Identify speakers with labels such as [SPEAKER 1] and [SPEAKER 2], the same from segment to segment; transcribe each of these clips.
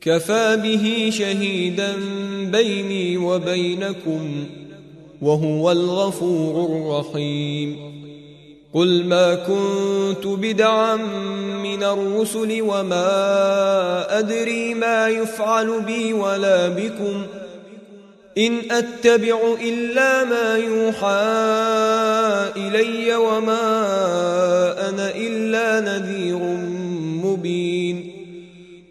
[SPEAKER 1] كفى به شهيدا بيني وبينكم وهو الغفور الرحيم قل ما كنت بدعا من الرسل وما ادري ما يفعل بي ولا بكم ان اتبع الا ما يوحى الي وما انا الا نذير مبين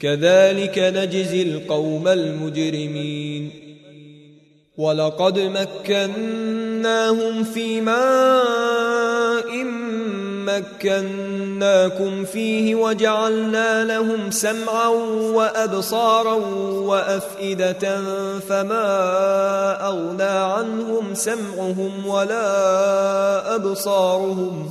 [SPEAKER 1] كذلك نجزي القوم المجرمين ولقد مكناهم في ماء مكناكم فيه وجعلنا لهم سمعا وابصارا وافئده فما اغنى عنهم سمعهم ولا ابصارهم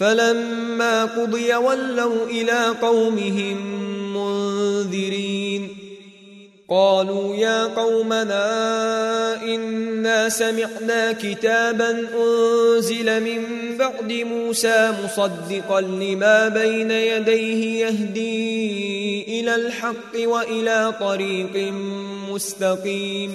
[SPEAKER 1] فلما قضي ولوا إلى قومهم منذرين قالوا يا قومنا إنا سمعنا كتابا أنزل من بعد موسى مصدقا لما بين يديه يهدي إلى الحق وإلى طريق مستقيم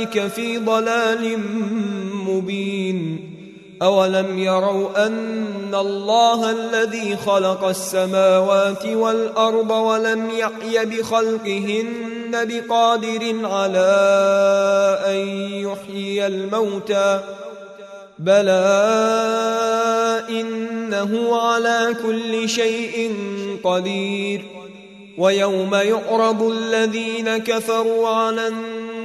[SPEAKER 1] أولئك في ضلال مبين أولم يروا أن الله الذي خلق السماوات والأرض ولم يحي بخلقهن بقادر على أن يحيي الموتى بلى إنه على كل شيء قدير ويوم يعرض الذين كفروا على النار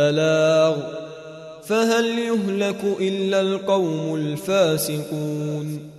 [SPEAKER 1] البلاغ فهل يهلك إلا القوم الفاسقون